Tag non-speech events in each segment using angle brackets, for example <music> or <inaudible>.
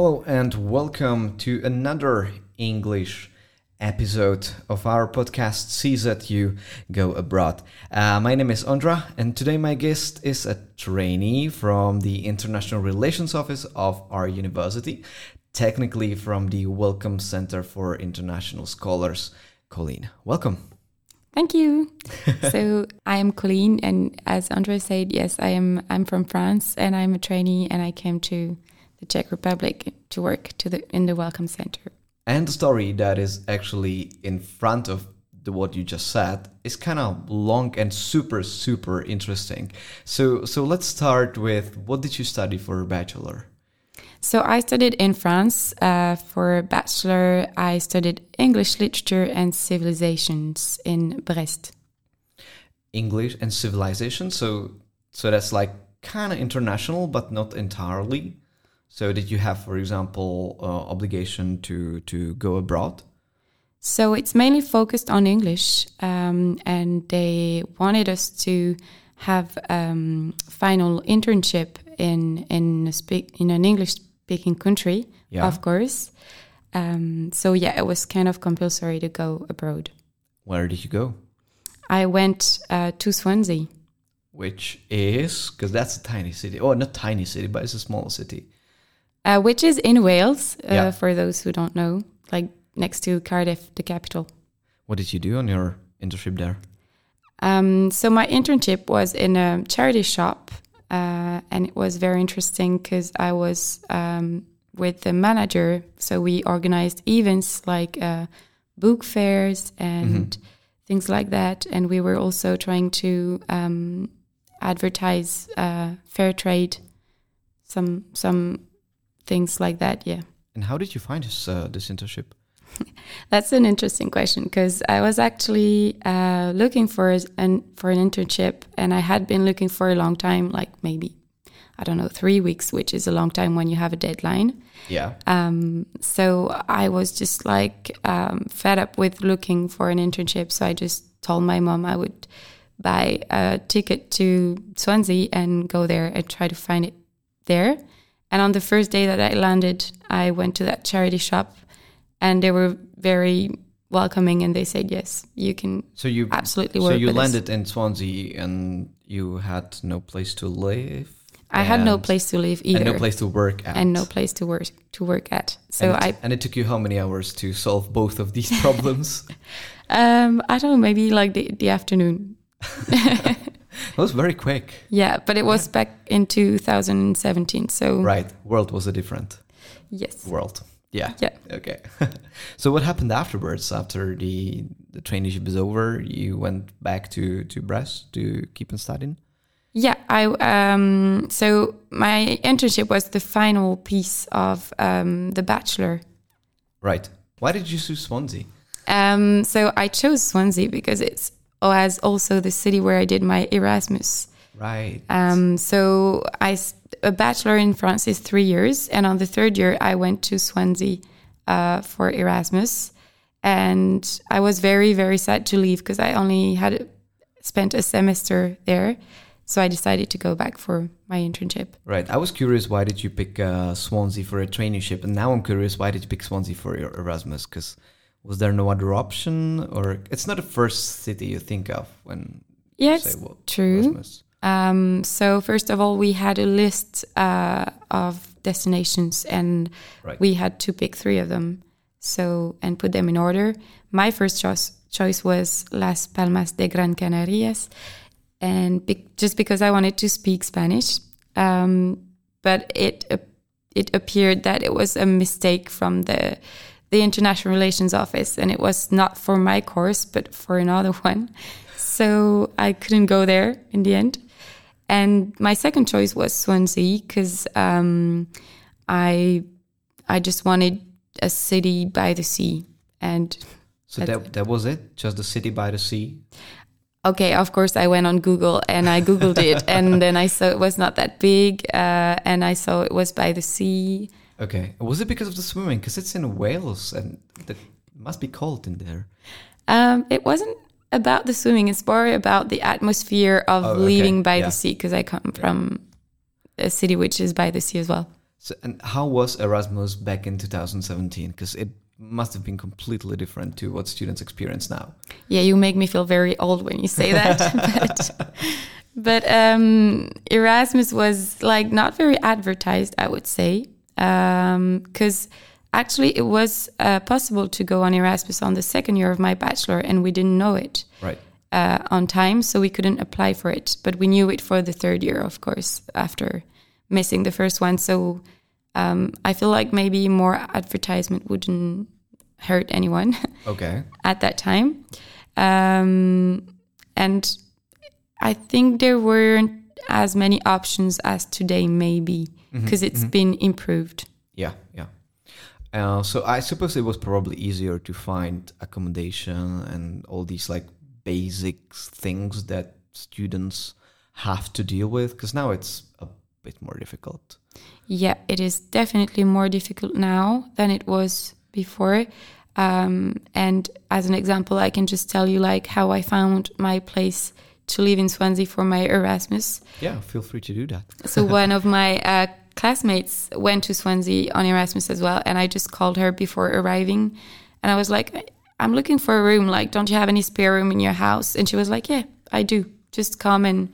Hello and welcome to another English episode of our podcast CZU Go Abroad. Uh, my name is Ondra and today my guest is a trainee from the International Relations Office of our university, technically from the Welcome Center for International Scholars. Colleen, welcome. Thank you. <laughs> so I am Colleen, and as Ondra said, yes, I am. I'm from France, and I'm a trainee, and I came to the Czech Republic to work to the in the Welcome Center. And the story that is actually in front of the, what you just said is kind of long and super super interesting. So so let's start with what did you study for a bachelor? So I studied in France uh, for a bachelor. I studied English literature and civilizations in Brest. English and civilization. So so that's like kind of international, but not entirely. So did you have, for example, uh, obligation to to go abroad? So it's mainly focused on English, um, and they wanted us to have um, final internship in in a speak in an English speaking country, Yeah. of course. Um, so yeah, it was kind of compulsory to go abroad. Where did you go? I went uh, to Swansea. Which is because that's a tiny city. Oh, not tiny city, but it's a small city. Uh, which is in Wales, uh, Yeah. for those who don't know, like next to Cardiff, the capital. What did you do on your internship there? Um, so my internship was in a charity shop, uh, and it was very interesting because I was um, with the manager. So we organized events like uh, book fairs and things like that, and we were also trying to um, advertise uh, fair trade, some some things like that. Yeah. And how did you find this uh, this internship? <laughs> That's an interesting question because I was actually uh, looking for an for an internship, and I had been looking for a long time, like maybe I don't know three weeks, which is a long time when you have a deadline. Yeah. Um, so I was just like um, fed up with looking for an internship, so I just told my mom I would buy a ticket to Swansea and go there and try to find it there. And on the first day that I landed, I went to that charity shop, and they were very welcoming, and they said, "Yes, you can So you absolutely so you with us." landed in Swansea and you had no place to live. I had no place to live either, and no place to work at, and no place to work to work at. So and it, I and it took you how many hours to solve both of these <laughs> problems? <laughs> Um, I don't know, maybe like the, the afternoon. <laughs> it was very quick. Yeah, but it was back in 2017. So Right. World was a different yes, world. Yeah. Yeah. Okay. <laughs> so what happened afterwards? After the the traineeship is over, you went back to to Brest to keep on studying. yeah. I um, so my internship was the final piece of um, the bachelor. Right. Why did you choose Swansea? Um, so I chose Swansea because it's as also the city where I did my Erasmus. Right. Um, so I a bachelor in France is three years, and on the third year I went to Swansea uh, for Erasmus, and I was very very sad to leave because I only had spent a semester there, so I decided to go back for my internship. Right. I was curious why did you pick uh, Swansea for a traineeship, and now I'm curious why did you pick Swansea for your Erasmus? Because was there no other option, or it's not the first city you think of when Yeah, you say well, true. Um, so first of all, we had a list uh, of destinations, and Right. we had to pick three of them. So and put them in order. My first choice choice was Las Palmas de Gran Canarias, and be, just because I wanted to speak Spanish, um, but it it appeared that it was a mistake from the the international relations office, and it was not for my course, but for another <laughs> one. So I couldn't go there in the end. And my second choice was Swansea because um, I I just wanted a city by the sea. And So that that was it, just the city by the sea. Okay, of course, I went on Google and I googled it, <laughs> and then I saw it was not that big, uh, and I saw it was by the sea. Okay. Was it because of the swimming? Because it's in Wales, and it must be cold in there. Um, it wasn't about the swimming; it's more about the atmosphere of Oh, okay, living by yeah. the sea because I come from a city which is by the sea as well. So, and how was Erasmus back in 2017? Because it must have been completely different to what students experience now. Yeah, you make me feel very old when you say that. <laughs> but but um, Erasmus was like not very advertised, I would say, because um, actually it was uh, possible to go on Erasmus on the second year of my bachelor, and we didn't know it. Right. Uh, on time, so we couldn't apply for it. But we knew it for the third year, of course, after missing the first one. So um, I feel like maybe more advertisement wouldn't hurt anyone. <laughs> Okay. at that time, um, and I think there weren't as many options as today, maybe because Mm-hmm, it's been improved. Yeah, yeah. Uh, so I suppose it was probably easier to find accommodation and all these like basic things that students have to deal with because now it's a bit more difficult. Yeah, it is definitely more difficult now than it was before. Um, and as an example, I can just tell you like how I found my place to live in Swansea for my Erasmus. Yeah, feel free to do that. So <laughs> one of my uh, classmates went to Swansea on Erasmus as well, and I just called her before arriving, and I was like, "I'm looking for a room. Like, don't you have any spare room in your house?" And she was like, "Yeah, I do. Just come and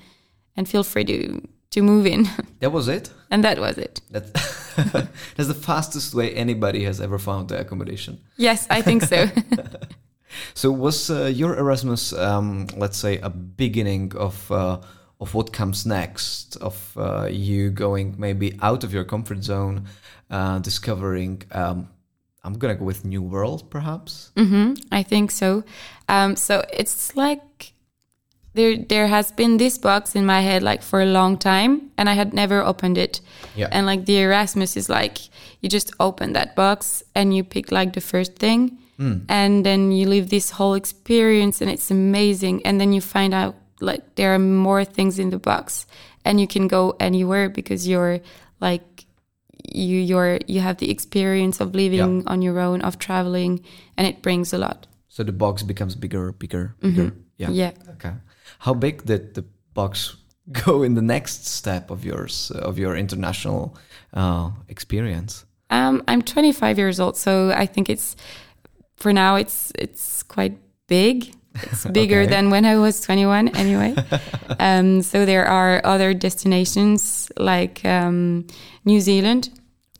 and feel free to to move in." <laughs> That was it. and that was it. That's <laughs> that's the fastest way anybody has ever found the accommodation. Yes, I think so. <laughs> So was uh, your Erasmus, um, let's say, a beginning of uh, of what comes next, of uh, you going maybe out of your comfort zone, uh, discovering? Um, I'm gonna go with new world, perhaps. hmm I think so. Um, so it's like there there has been this box in my head like for a long time, and I had never opened it. Yeah. And like the Erasmus is like you just open that box and you pick like the first thing, hmm. and then you live this whole experience, and it's amazing. And then you find out like there are more things in the box, and you can go anywhere because you're like you you're you have the experience of living on your own, of traveling, and it brings a lot. So the box becomes bigger, bigger, bigger. Mm-hmm. Yeah. Yeah. Okay. How big did the box <laughs> go in the next step of yours uh, of your international uh, experience? Um, I'm 25 years old, so I think it's for now it's it's quite big. It's <laughs> bigger Okay. than when I was 21, anyway. <laughs> um, so there are other destinations like um, New Zealand,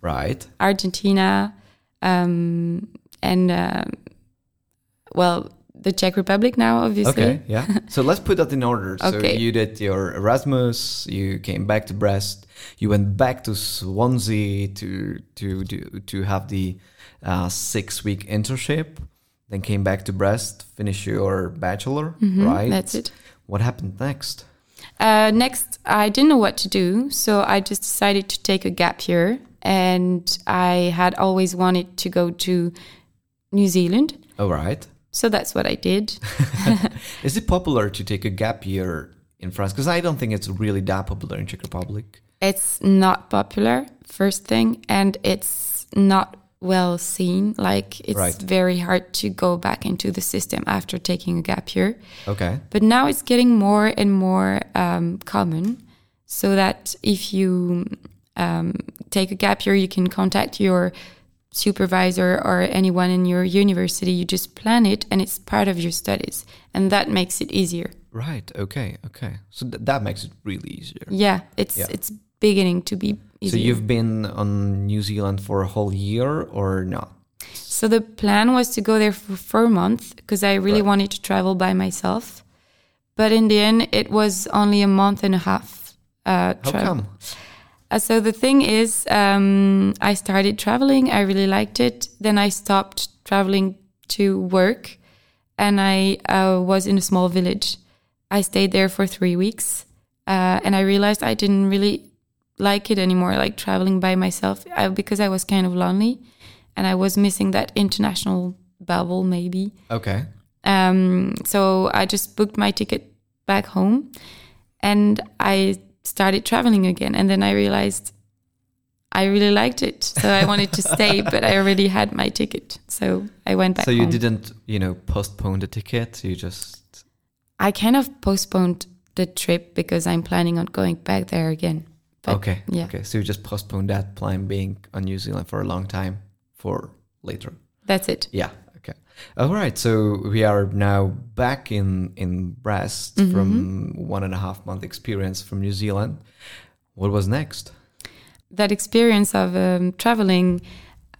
Right. Argentina, um, and um well, the Czech Republic now, obviously. Okay, yeah. <laughs> so let's put that in order. So Okay. you did your Erasmus, you came back to Brest, you went back to Swansea to to to, to have the uh, six week internship, then came back to Brest, finish your bachelor, Mhm, right? That's it. What happened next? Uh, next, I didn't know what to do, so I just decided to take a gap year. And I had always wanted to go to New Zealand, All right. So that's what I did. <laughs> <laughs> Is it popular to take a gap year in France? Because I don't think it's really that popular in Czech Republic. It's not popular, first thing, and it's not well seen. Like, it's Right. very hard to go back into the system after taking a gap year. Okay. But now it's getting more and more um, common, so that if you um, take a gap year, you can contact your supervisor or anyone in your university. You just plan it, and it's part of your studies, and that makes it easier. Right. Okay. Okay. So th- that makes it really easier. Yeah, it's Yeah. it's beginning to be So easier. you've been on New Zealand for a whole year or not? So the plan was to go there for, four months because I really Right. wanted to travel by myself. But in the end, it was only a month and a half. Uh, How come? Uh, so the thing is, um, I started traveling. I really liked it. Then I stopped traveling to work, and I uh, was in a small village. I stayed there for three weeks, uh, and I realized I didn't really like it anymore, like traveling by myself, I, because I was kind of lonely, and I was missing that international bubble, maybe. Okay. Um, so I just booked my ticket back home and I started traveling again. And then I realized I really liked it. So I wanted to stay, <laughs> but I already had my ticket. So I went back so you home. didn't, you know, postpone the ticket. You just I kind of postponed the trip because I'm planning on going back there again. But, okay. yeah. Okay. So you just postponed that plan being on New Zealand for a long time for later. That's it. Yeah. All right. So we are now back in in Brest Mm-hmm. from one and a half month experience from New Zealand. What was next? that experience of um, traveling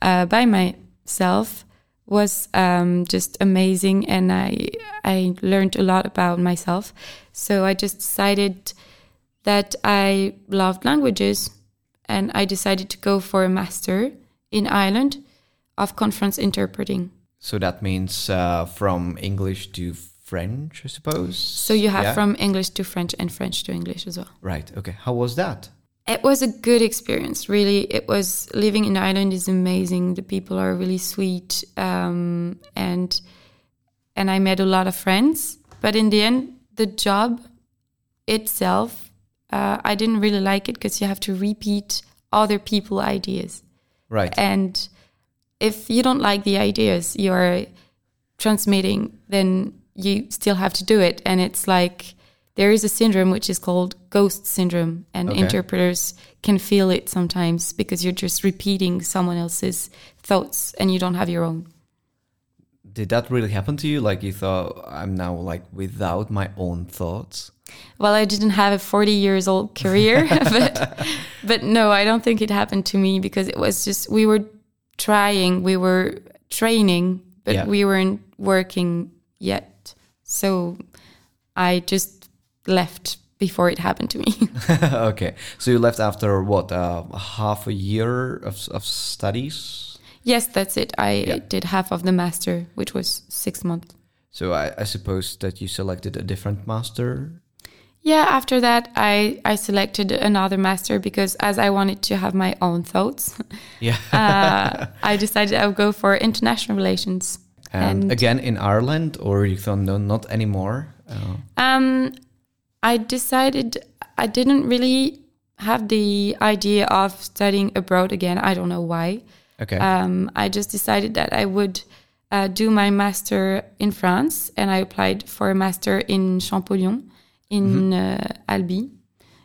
uh, by myself was um, just amazing, and I I learned a lot about myself. So I just decided that I loved languages, and I decided to go for a master in Ireland of conference interpreting. So that means uh, from English to French, I suppose. So you have Yeah? from English to French and French to English as well. right. Okay. How was that? It was a good experience, really. It was living in Ireland is amazing. The people are really sweet, um, and and I met a lot of friends. But in the end, the job itself, uh, I didn't really like it because you have to repeat other people ideas, Right. and if you don't like the ideas you're transmitting, then you still have to do it, and it's like there is a syndrome which is called ghost syndrome and Okay. interpreters can feel it sometimes because you're just repeating someone else's thoughts and you don't have your own Did that really happen to you? Like you thought I'm now like without my own thoughts? well i didn't have a 40 years old career <laughs> but but no i don't think it happened to me because it was just we were trying we were training but Yeah. we weren't working yet so i just left before it happened to me <laughs> <laughs> okay. So you left after what? Uh, half a year of of studies. yes that's it i Yeah. did half of the master which was six months So I, I suppose that you selected a different master. Yeah, after that, I, I selected another master because as I wanted to have my own thoughts, <laughs> Yeah. uh, I decided I would go for international relations. and, and- again in Ireland, or you thought no, not anymore. Uh, Um, I decided I didn't really have the idea of studying abroad again. I don't know why. okay. Um, I just decided that I would uh, do my master in France, and I applied for a master in Champollion in uh, Albi,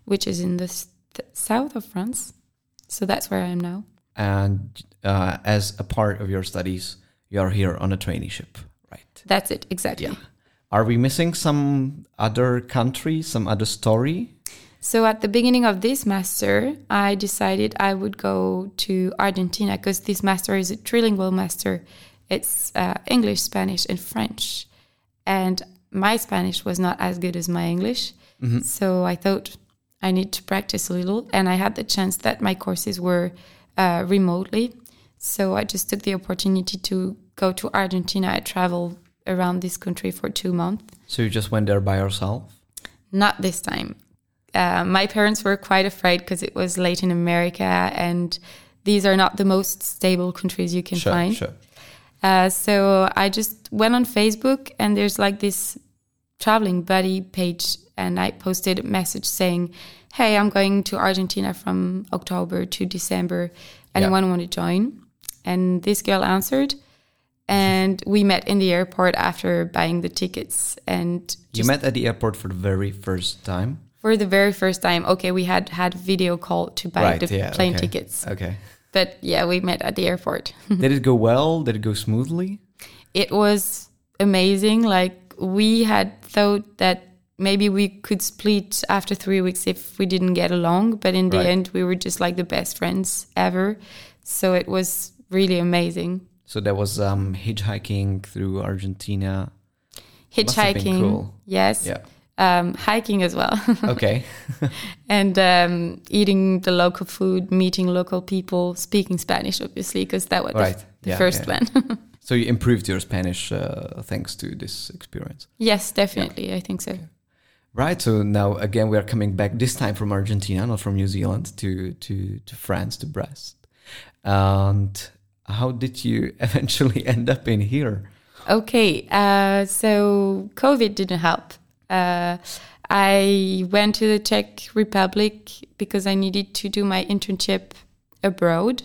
which is in the s- south of France. So that's where I am now. and uh, as a part of your studies, you are here on a traineeship, right? That's it exactly. Yeah. Are we missing some other country, some other story? So at the beginning of this master, I decided I would go to Argentina because this master is a trilingual master. It's uh, English, Spanish, and French. And my Spanish was not as good as my English. So I thought I need to practice a little. And I had the chance that my courses were uh, remotely. So I just took the opportunity to go to Argentina. I traveled around this country for two months. So you just went there by yourself? Not this time. Uh, my parents were quite afraid because it was Latin America and these are not the most stable countries you can Sure, find. sure. Uh, so I just went on Facebook and there's like this traveling buddy page and I posted a message saying, Hey, I'm going to Argentina from October to December. Anyone want to join? And this girl answered. And we met in the airport after buying the tickets. And You met at the airport for the very first time? for the very first time, okay, we had had video call to buy right, the yeah. plane okay. tickets. Okay. But yeah, we met at the airport. <laughs> Did it go well? Did it go smoothly? it was amazing. Like we had thought that maybe we could split after three weeks if we didn't get along, but in the Right. end, we were just like the best friends ever. So it was really amazing. So there was um, hitchhiking through Argentina. Must have been Hitchhiking, cool. yes, Yeah. Um, hiking as well, <laughs> Okay. <laughs> and um, eating the local food, meeting local people, speaking Spanish, obviously, because that was the- Right. the, Yeah, first yeah. plan. <laughs> so you improved your Spanish uh, thanks to this experience. yes, definitely, I think so. Right. So now again we are coming back this time from Argentina, not from New Zealand, to to to France, to Brest. And how did you eventually end up in here? Okay, uh, so COVID didn't help. Uh, I went to the Czech Republic because I needed to do my internship abroad.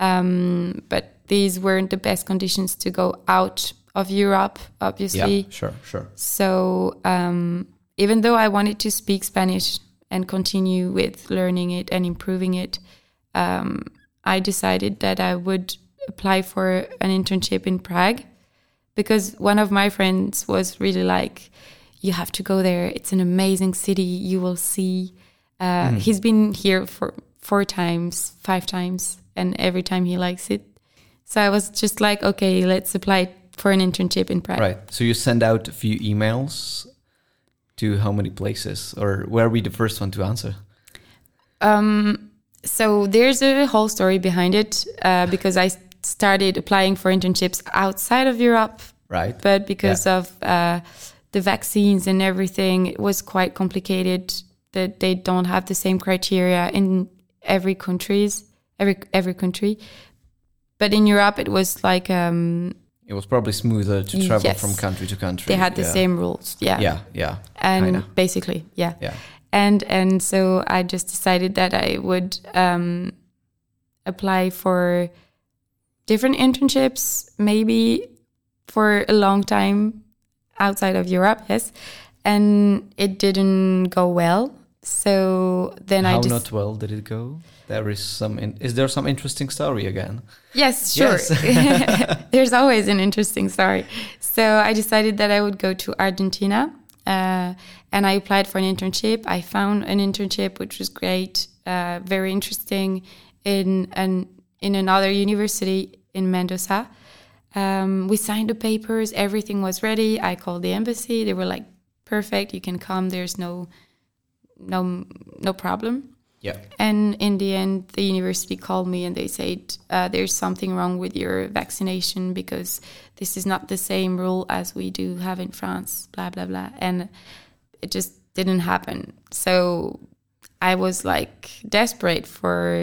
Um, but these weren't the best conditions to go out of Europe, obviously. Yeah. Sure. Sure. So um, even though I wanted to speak Spanish and continue with learning it and improving it, um, I decided that I would apply for an internship in Prague because one of my friends was really like, "You have to go there. It's an amazing city. You will see." Uh, Mm. He's been here for four times, five times, and every time he likes it. So I was just like, "Okay, let's apply for an internship in Prague." Right. So you send out a few emails to how many places, or where we the first one to answer? Um, so there's a whole story behind it uh, because I started applying for internships outside of Europe, Right. but because of uh, the vaccines and everything, it was quite complicated. That they don't have the same criteria in every countries, every every country. But in Europe, it was like um, it was probably smoother to travel Yes. from country to country. they had the yeah. same rules. Yeah, Yeah, yeah, and kinda. basically, yeah. yeah. and and so I just decided that I would um, apply for different internships, maybe for a long time outside of Europe. Yes, and it didn't go well. So then I How just not well did it go? There is some. In, is there some interesting story again? Yes, sure. Yes. <laughs> <laughs> There's always an interesting story. So I decided that I would go to Argentina, uh, and I applied for an internship. I found an internship which was great, uh, very interesting, in an in another university in Mendoza. Um, we signed the papers. Everything was ready. I called the embassy. They were like, "Perfect, you can come. There's no, no, no problem." Yeah. And in the end, the university called me and they said, uh, There's something wrong with your vaccination because this is not the same rule as we do have in France, blah, blah, blah. And it just didn't happen. So I was like desperate for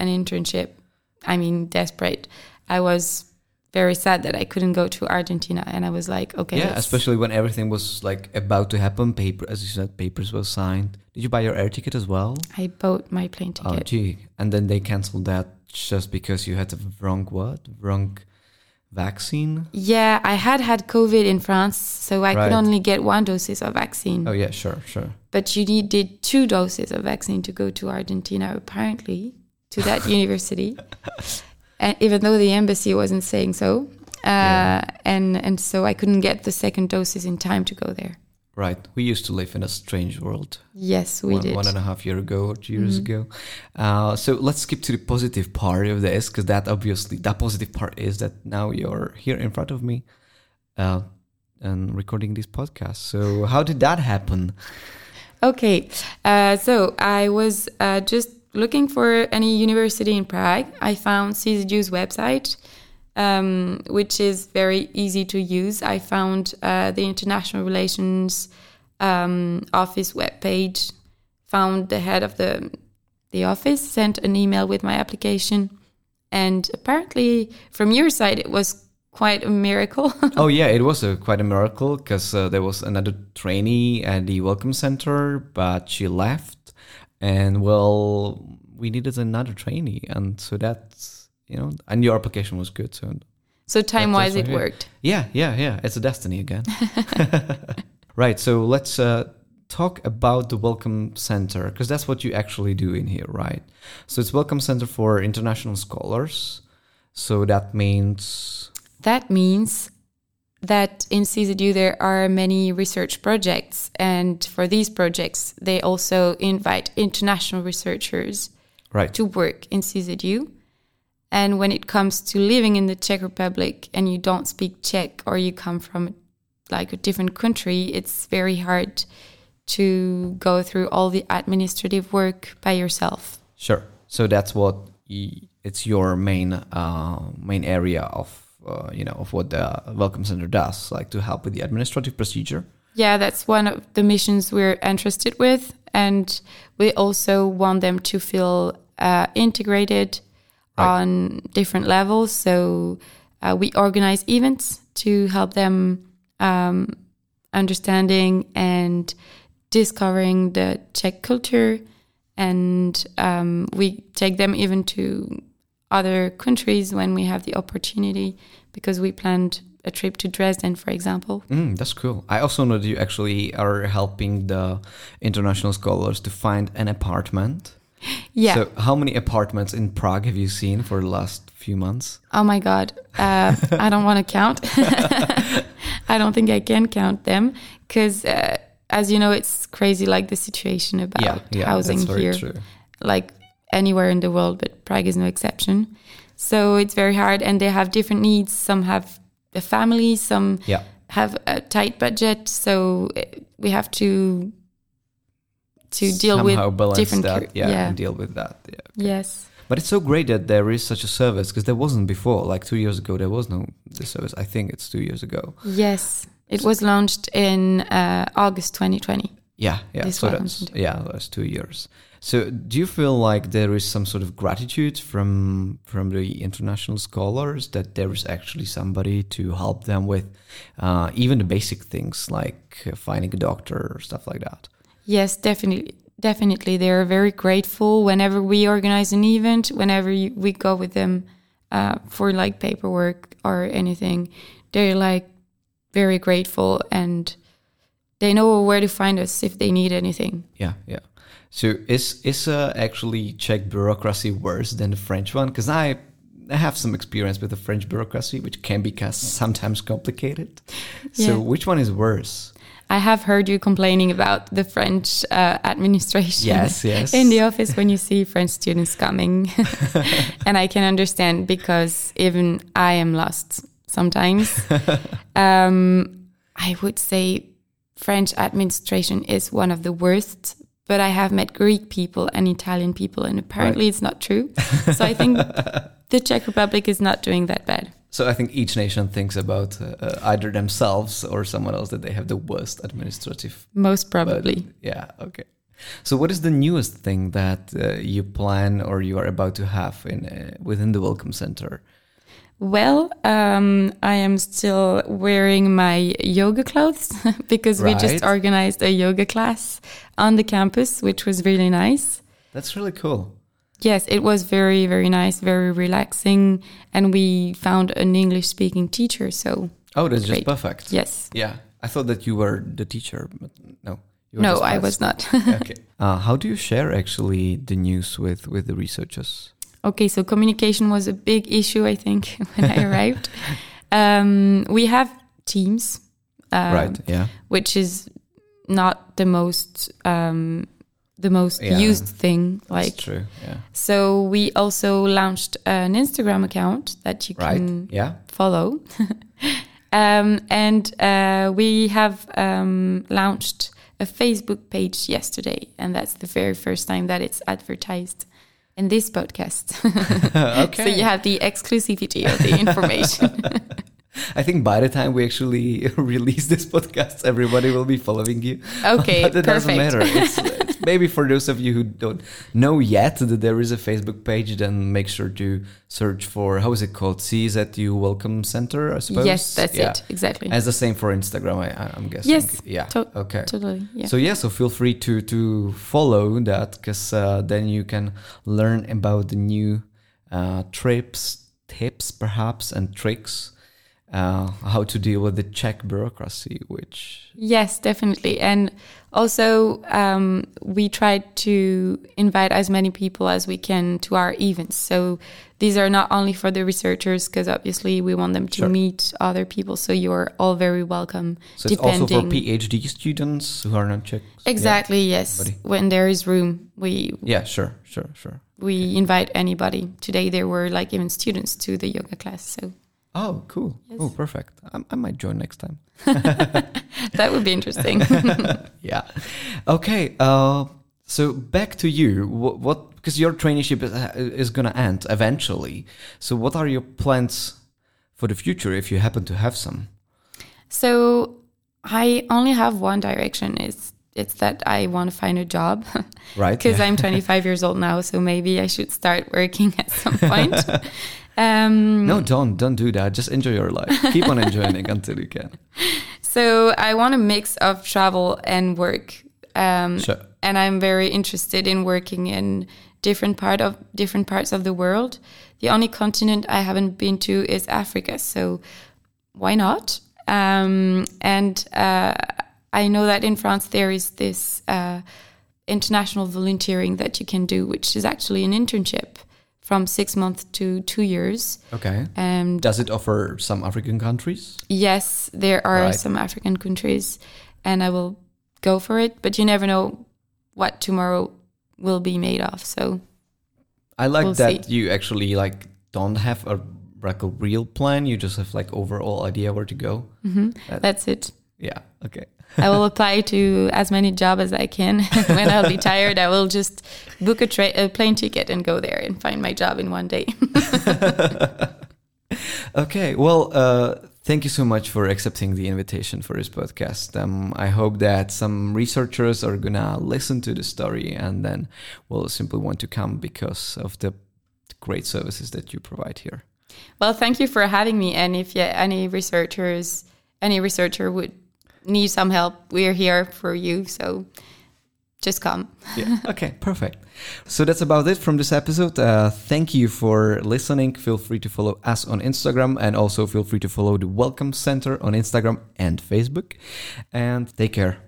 an internship. I mean, desperate. I was very sad that I couldn't go to Argentina. And I was like, okay. Yeah, especially when everything was like about to happen. Paper, as you said, papers were signed. Did you buy your air ticket as well? I bought my plane oh, ticket. Oh, gee. And then they canceled that just because you had the wrong what? Wrong vaccine? Yeah, I had had COVID in France, so I Right. could only get one doses of vaccine. Oh, yeah, sure, sure. But you needed two doses of vaccine to go to Argentina, apparently, to that <laughs> university. <laughs> And even though the embassy wasn't saying so, uh, and and so I couldn't get the second doses in time to go there. Right. We used to live in a strange world. Yes, we one, did. Mm-hmm. one and a half year ago or two years ago. Uh, so let's skip to the positive part of this because that obviously that positive part is that now you're here in front of me uh, and recording this podcast. So how did that happen? Okay, uh, so I was uh, just looking for any university in Prague. I found CZU's website, um, which is very easy to use. I found uh, the International Relations um, Office webpage, found the head of the the office, sent an email with my application, and apparently from your side it was quite a miracle. <laughs> oh yeah, it was a, quite a miracle because uh, there was another trainee at the welcome center, but she left, and well, we needed another trainee, and so that's you know, and your application was good, so so time wise, it worked. Yeah, yeah, yeah. It's a destiny again. <laughs> right. So let's uh, talk about the Welcome Center because that's what you actually do in here, right? So it's Welcome Center for International Scholars. So that means That means that in CZU there are many research projects, and for these projects, they also invite international researchers right. to work in CZU. And when it comes to living in the Czech Republic and you don't speak Czech or you come from like a different country, it's very hard to go through all the administrative work by yourself. Sure. So that's what y- it's your main uh, main area of uh, you know of what the Welcome Center does, like to help with the administrative procedure. Yeah, that's one of the missions we're interested with. And we also want them to feel uh, integrated Right. on different levels. So uh, we organize events to help them um, understanding and discovering the Czech culture. And um, we take them even to other countries when we have the opportunity because we planned a trip to Dresden, for example. Mm, that's cool. I also know that you actually are helping the international scholars to find an apartment. <gasps> Yeah. So, how many apartments in Prague have you seen for the last few months? Oh my God. Uh, <laughs> I don't want to count. <laughs> I don't think I can count them because, uh, as you know, it's crazy like the situation about yeah, yeah, housing that's very here, true. like anywhere in the world, but Prague is no exception. So it's very hard, and they have different needs. Some have a family, some Yeah, have a tight budget. So uh, we have to to deal somehow with different that. yeah, yeah. and deal with that. Yeah. yes. But it's so great that there is such a service because there wasn't before. Like two years ago, there was no this service. I think it's two years ago. Yes, it was launched in uh, August 2020. Yeah, yeah. This so was that's yeah, that's two years. So do you feel like there is some sort of gratitude from from the international scholars that there is actually somebody to help them with uh, even the basic things like uh, finding a doctor or stuff like that? Yes, definitely. Definitely. They're very grateful whenever we organize an event, whenever you, we go with them uh, for like paperwork or anything. They're like very grateful and they know where to find us if they need anything. Yeah, yeah. So is is uh, actually Czech bureaucracy worse than the French one? Because I I have some experience with the French bureaucracy, which can be sometimes complicated. So Yeah. which one is worse? I have heard you complaining about the French uh, administration Yes, yes. in the office when you see French students coming. <laughs> <laughs> and I can understand because even I am lost sometimes. <laughs> um, I would say French administration is one of the worst, but I have met Greek people and Italian people, and apparently it's not true. So I think <laughs> the Czech Republic is not doing that bad. So I think each nation thinks about uh, uh, either themselves or someone else that they have the worst administrative. Most but- probably. yeah. Okay. So what is the newest thing that uh, you plan or you are about to have in uh, within the Welcome Center? Well, um, I am still wearing my yoga clothes <laughs> because we just organized a yoga class on the campus, which was really nice. That's really cool. Yes, it was very, very nice, very relaxing. And we found an English speaking teacher. So, Oh, that's Great. just perfect. yes. Yeah. I thought that you were the teacher, but no. You No, I was not. <laughs> okay. Uh, how do you share actually the news with with the researchers? Okay, so communication was a big issue, I think, <laughs> when I arrived. Um, we have teams. Um, right. Yeah. which is not the most um, the most Yeah, used thing. That's Like true. Yeah. so, we also launched an Instagram account that you Right. can Yeah. follow, <laughs> um, and uh, we have um, launched a Facebook page yesterday, and that's the very first time that it's advertised in this podcast. okay. <laughs> <laughs> so you have the exclusivity of the information. <laughs> I think by the time we actually release this podcast, everybody will be following you. Okay, but it doesn't perfect. matter. It's, it's maybe for those of you who don't know yet that there is a Facebook page, then make sure to search for how is it called? CZU Welcome Center, I suppose. yes, that's Yeah. it exactly. As the same for Instagram, I, I'm guessing. Yes, Yeah. to- okay. totally. Yeah. So yeah, so feel free to to follow that because uh, then you can learn about the new uh, trips, tips, perhaps, and tricks. Uh, how to deal with the Czech bureaucracy, which Yes, definitely. And also, um, we try to invite as many people as we can to our events. So these are not only for the researchers, because obviously we want them to Sure. meet other people. So you're all very welcome. so it's also for PhD students who are not Czech. Exactly. Yes. Everybody. When there is room, we Yeah, sure, sure, sure. we invite anybody. Today there were like even students to the yoga class. So Oh, cool. Yes. Oh, perfect. I, I might join next time. <laughs> that would be interesting. <laughs> yeah. Okay. Uh, so back to you. What, what because your traineeship is, is going to end eventually. So what are your plans for the future if you happen to have some? So I only have one direction. It's it's that I want to find a job Right. <laughs> because yeah. I'm 25 years old now. So maybe I should start working at some point. Um, No, don't don't do that. Just enjoy your life. Keep on enjoying it until you can. <laughs> So I want a mix of travel and work. Um, Sure. and I'm very interested in working in different part of different parts of the world. The only continent I haven't been to is Africa. So why not? Um, and uh, I know that in France there is this uh, international volunteering that you can do, which is actually an internship from six months to two years. Okay. And Does it offer some African countries? yes, there are Right. some African countries, and I will go for it. But you never know what tomorrow will be made of. So I like We'll that see. you actually like don't have a like a real plan. You just have like overall idea where to go. Mm-hmm. That- that's it. Yeah. Okay. I will apply to as many jobs as I can. <laughs> when I'll be tired, I will just book a, tra- a plane ticket and go there and find my job in one day. <laughs> Okay. Well, uh, thank you so much for accepting the invitation for this podcast. Um, I hope that some researchers are gonna listen to the story and then will simply want to come because of the great services that you provide here. well, thank you for having me. And if yeah, any researchers, any researcher would need some help, we're here for you. So just come. yeah. Okay, perfect. So that's about it from this episode. Uh, thank you for listening. Feel free to follow us on Instagram and also feel free to follow the Welcome Center on Instagram and Facebook. And take care.